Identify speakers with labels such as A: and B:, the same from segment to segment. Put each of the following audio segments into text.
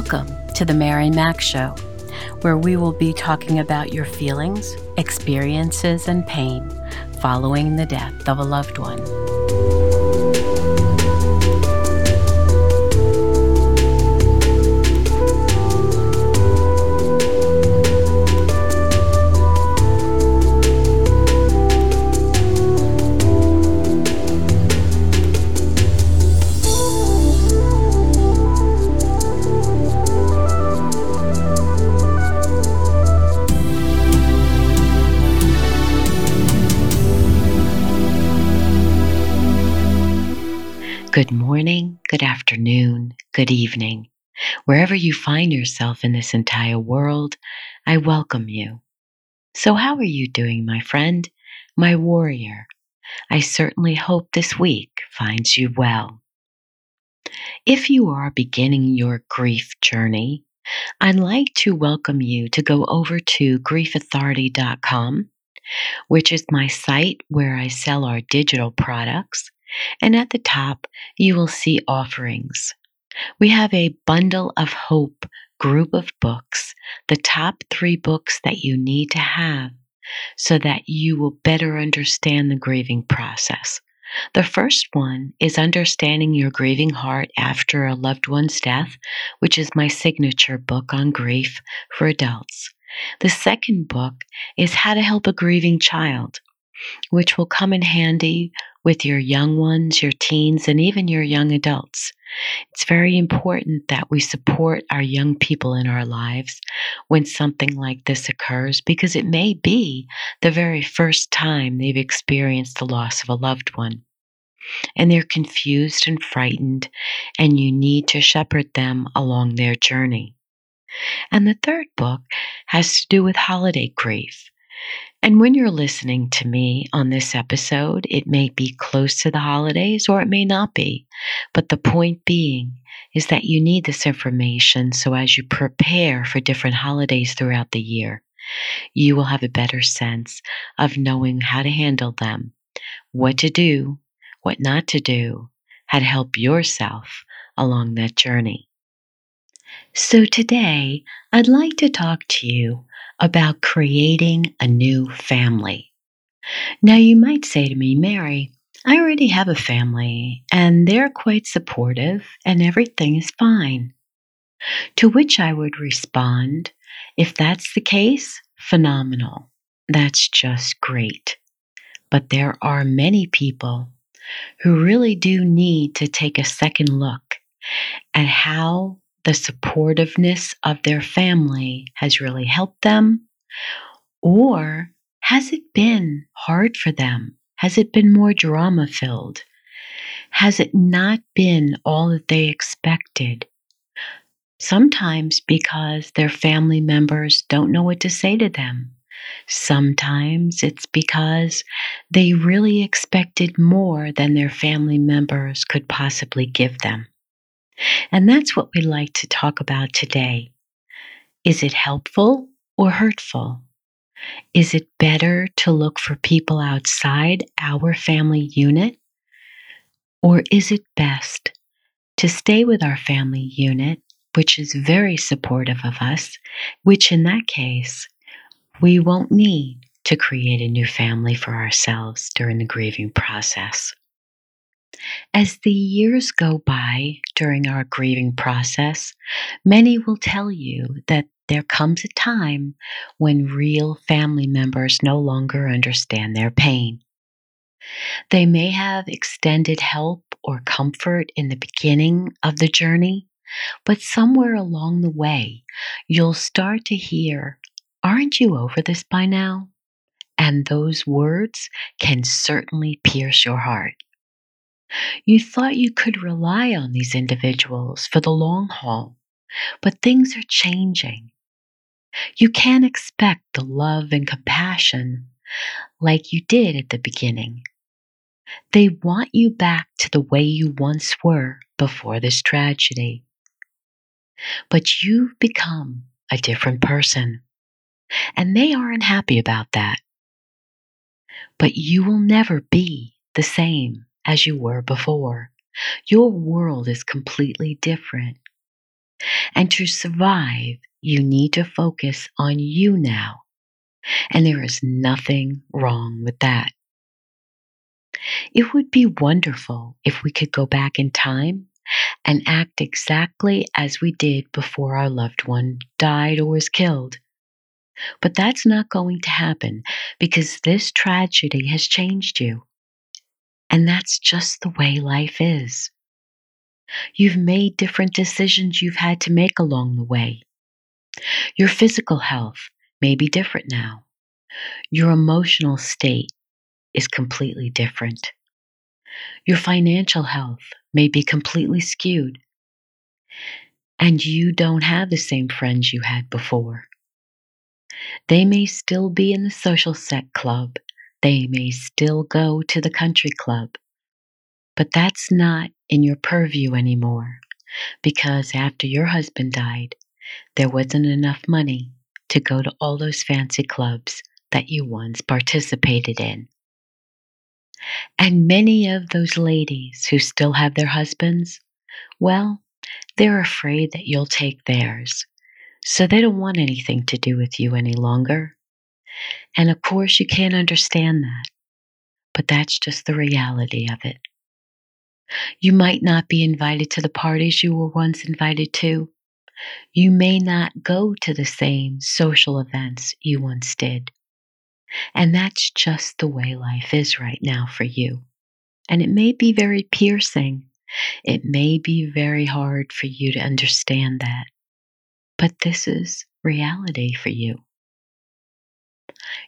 A: Welcome to the Mary Mac Show, where we will be talking about your feelings, experiences, and pain following the death of a loved one. Good morning, good afternoon, good evening. Wherever you find yourself in this entire world, I welcome you. So, how are you doing, my friend, my warrior? I certainly hope this week finds you well. If you are beginning your grief journey, I'd like to welcome you to go over to griefauthority.com, which is my site where I sell our digital products and at the top, you will see offerings. We have a bundle of hope group of books, the top three books that you need to have so that you will better understand the grieving process. The first one is Understanding Your Grieving Heart After a Loved One's Death, which is my signature book on grief for adults. The second book is How to Help a Grieving Child, which will come in handy with your young ones, your teens, and even your young adults. It's very important that we support our young people in our lives when something like this occurs because it may be the very first time they've experienced the loss of a loved one. And they're confused and frightened, and you need to shepherd them along their journey. And the third book has to do with holiday grief. And when you're listening to me on this episode, it may be close to the holidays or it may not be. But the point being is that you need this information so as you prepare for different holidays throughout the year, you will have a better sense of knowing how to handle them, what to do, what not to do, how to help yourself along that journey. So today, I'd like to talk to you about creating a new family. Now, you might say to me, Mary, I already have a family and they're quite supportive and everything is fine. To which I would respond, if that's the case, phenomenal. That's just great. But there are many people who really do need to take a second look at how the supportiveness of their family has really helped them? Or has it been hard for them? Has it been more drama filled? Has it not been all that they expected? Sometimes because their family members don't know what to say to them. Sometimes it's because they really expected more than their family members could possibly give them. And that's what we like to talk about today. Is it helpful or hurtful? Is it better to look for people outside our family unit? Or is it best to stay with our family unit, which is very supportive of us, which in that case, we won't need to create a new family for ourselves during the grieving process? As the years go by during our grieving process, many will tell you that there comes a time when real family members no longer understand their pain. They may have extended help or comfort in the beginning of the journey, but somewhere along the way, you'll start to hear Aren't you over this by now? And those words can certainly pierce your heart. You thought you could rely on these individuals for the long haul, but things are changing. You can't expect the love and compassion like you did at the beginning. They want you back to the way you once were before this tragedy. But you've become a different person, and they aren't happy about that. But you will never be the same as you were before. Your world is completely different. And to survive, you need to focus on you now. And there is nothing wrong with that. It would be wonderful if we could go back in time and act exactly as we did before our loved one died or was killed. But that's not going to happen because this tragedy has changed you. And that's just the way life is. You've made different decisions you've had to make along the way. Your physical health may be different now. Your emotional state is completely different. Your financial health may be completely skewed. And you don't have the same friends you had before. They may still be in the social set club. They may still go to the country club. But that's not in your purview anymore because after your husband died, there wasn't enough money to go to all those fancy clubs that you once participated in. And many of those ladies who still have their husbands, well, they're afraid that you'll take theirs. So they don't want anything to do with you any longer. And of course, you can't understand that. But that's just the reality of it. You might not be invited to the parties you were once invited to. You may not go to the same social events you once did. And that's just the way life is right now for you. And it may be very piercing. It may be very hard for you to understand that. But this is reality for you.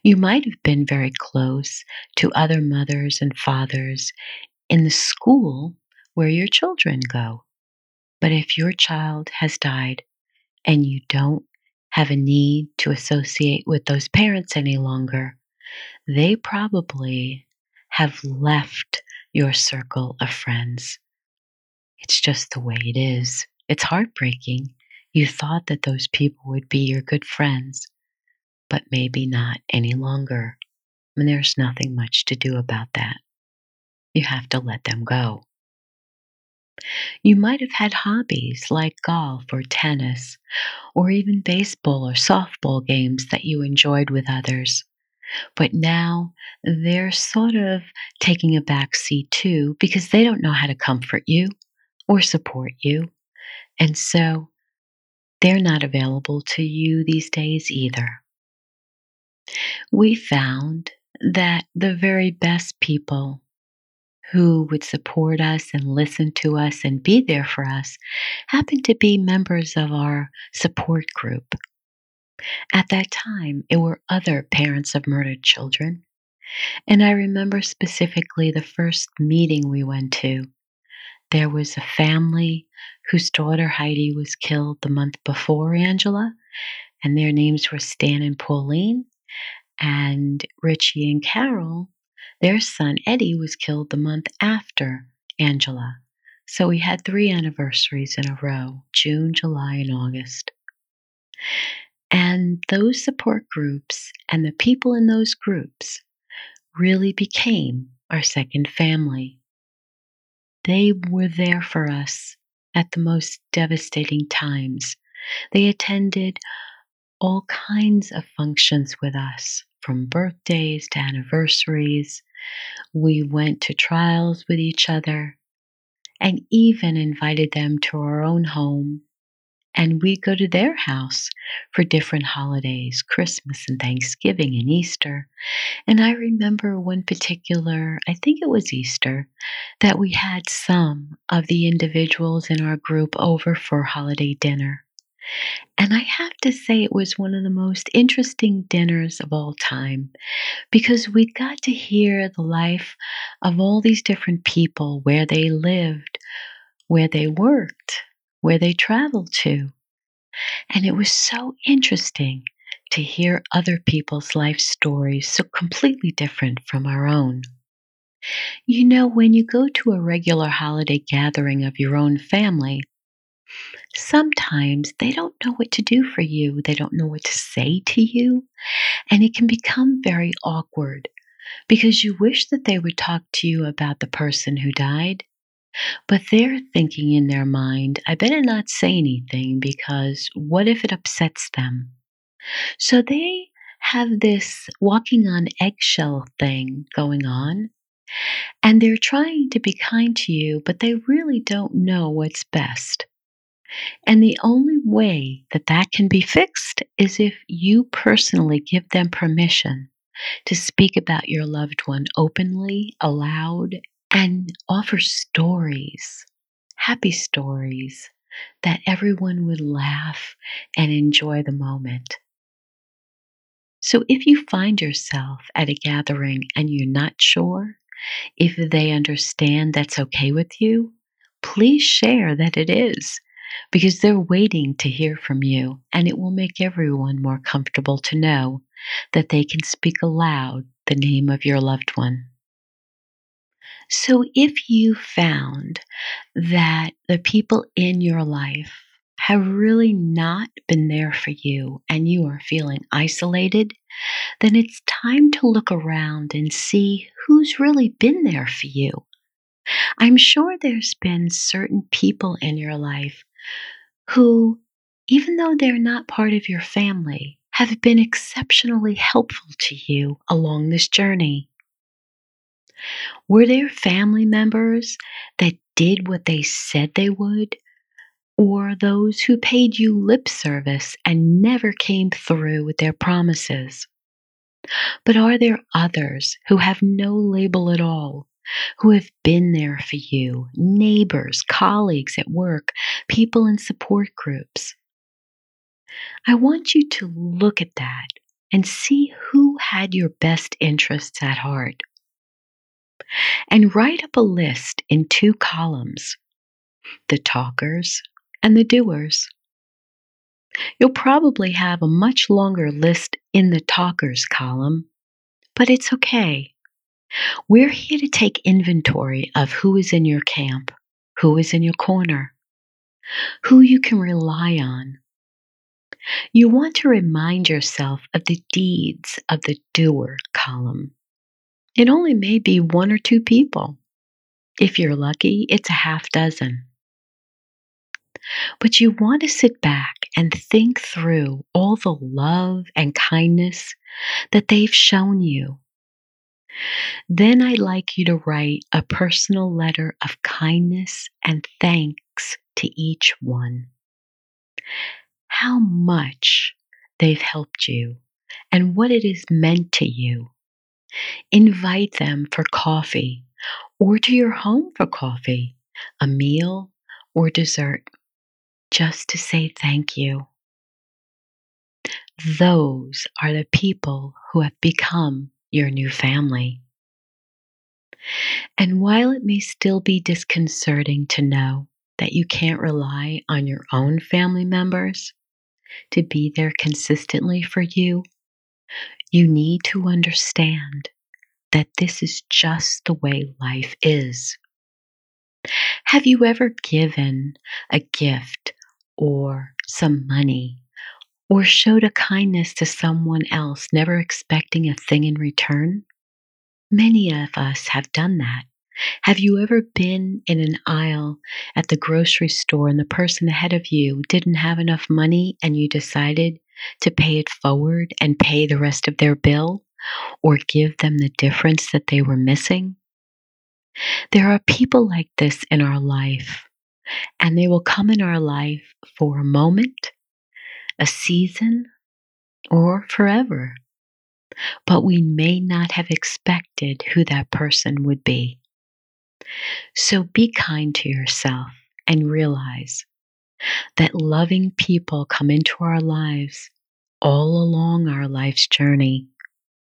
A: You might have been very close to other mothers and fathers in the school where your children go. But if your child has died and you don't have a need to associate with those parents any longer, they probably have left your circle of friends. It's just the way it is. It's heartbreaking. You thought that those people would be your good friends, but maybe not any longer. And there's nothing much to do about that. You have to let them go. You might have had hobbies like golf or tennis, or even baseball or softball games that you enjoyed with others. But now they're sort of taking a back seat too because they don't know how to comfort you or support you. And so they're not available to you these days either. We found that the very best people who would support us and listen to us and be there for us happened to be members of our support group. At that time, it were other parents of murdered children. And I remember specifically the first meeting we went to. There was a family whose daughter Heidi was killed the month before Angela, and their names were Stan and Pauline. And Richie and Carol their son Eddie was killed the month after Angela. So we had three anniversaries in a row June, July, and August. And those support groups and the people in those groups really became our second family. They were there for us at the most devastating times. They attended all kinds of functions with us, from birthdays to anniversaries, we went to trials with each other and even invited them to our own home. And we'd go to their house for different holidays, Christmas and Thanksgiving and Easter. And I remember one particular, I think it was Easter, that we had some of the individuals in our group over for holiday dinner. And I have to say, it was one of the most interesting dinners of all time because we got to hear the life of all these different people, where they lived, where they worked, where they traveled to. And it was so interesting to hear other people's life stories so completely different from our own. You know, when you go to a regular holiday gathering of your own family, sometimes they don't know what to do for you. They don't know what to say to you. And it can become very awkward because you wish that they would talk to you about the person who died. But they're thinking in their mind, I better not say anything because what if it upsets them? So they have this walking on eggshell thing going on. And they're trying to be kind to you, but they really don't know what's best. And the only way that that can be fixed is if you personally give them permission to speak about your loved one openly, aloud, and offer stories, happy stories, that everyone would laugh and enjoy the moment. So if you find yourself at a gathering and you're not sure if they understand that's okay with you, please share that it is because they're waiting to hear from you and it will make everyone more comfortable to know that they can speak aloud the name of your loved one. So if you found that the people in your life have really not been there for you and you are feeling isolated, then it's time to look around and see who's really been there for you. I'm sure there's been certain people in your life who, even though they're not part of your family, have been exceptionally helpful to you along this journey. Were there family members that did what they said they would, or those who paid you lip service and never came through with their promises? But are there others who have no label at all, who have been there for you, neighbors, colleagues at work, people in support groups? I want you to look at that and see who had your best interests at heart. And write up a list in two columns the talkers and the doers. You'll probably have a much longer list in the talkers column, but it's okay. We're here to take inventory of who is in your camp, who is in your corner, who you can rely on. You want to remind yourself of the deeds of the doer column. It only may be one or two people. If you're lucky, it's a half dozen. But you want to sit back and think through all the love and kindness that they've shown you. Then I'd like you to write a personal letter of kindness and thanks to each one. How much they've helped you and what it has meant to you. Invite them for coffee or to your home for coffee, a meal, or dessert just to say thank you. Those are the people who have become your new family. And while it may still be disconcerting to know that you can't rely on your own family members to be there consistently for you, you need to understand that this is just the way life is. Have you ever given a gift or some money or showed a kindness to someone else, never expecting a thing in return? Many of us have done that. Have you ever been in an aisle at the grocery store and the person ahead of you didn't have enough money and you decided to pay it forward and pay the rest of their bill or give them the difference that they were missing? There are people like this in our life and they will come in our life for a moment, a season, or forever. But we may not have expected who that person would be. So be kind to yourself and realize that loving people come into our lives all along our life's journey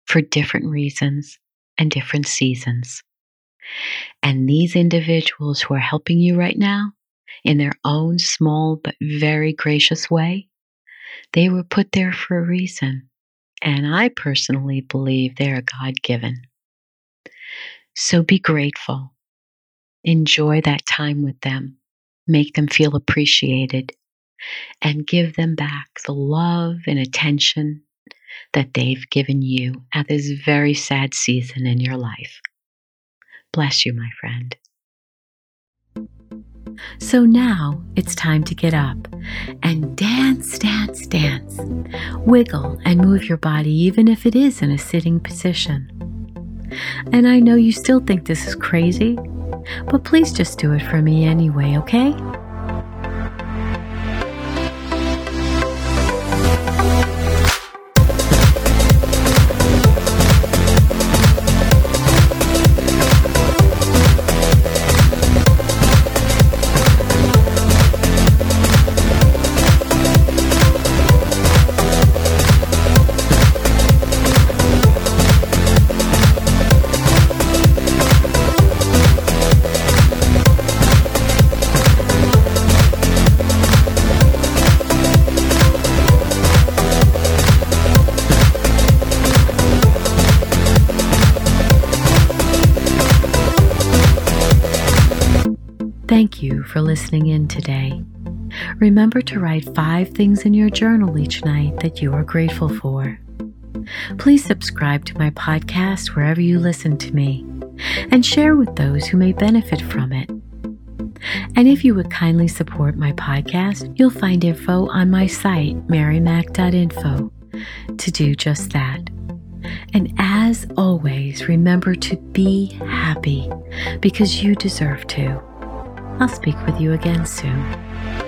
A: for different reasons and different seasons. And these individuals who are helping you right now, in their own small but very gracious way, they were put there for a reason. And I personally believe they are God given. So be grateful. Enjoy that time with them. Make them feel appreciated and give them back the love and attention that they've given you at this very sad season in your life. Bless you, my friend. So now it's time to get up and dance, dance, dance. Wiggle and move your body, even if it is in a sitting position. And I know you still think this is crazy, but please just do it for me anyway, okay? In today. Remember to write five things in your journal each night that you are grateful for. Please subscribe to my podcast wherever you listen to me and share with those who may benefit from it. And if you would kindly support my podcast, you'll find info on my site, marymac.info, to do just that. And as always, remember to be happy because you deserve to. I'll speak with you again soon.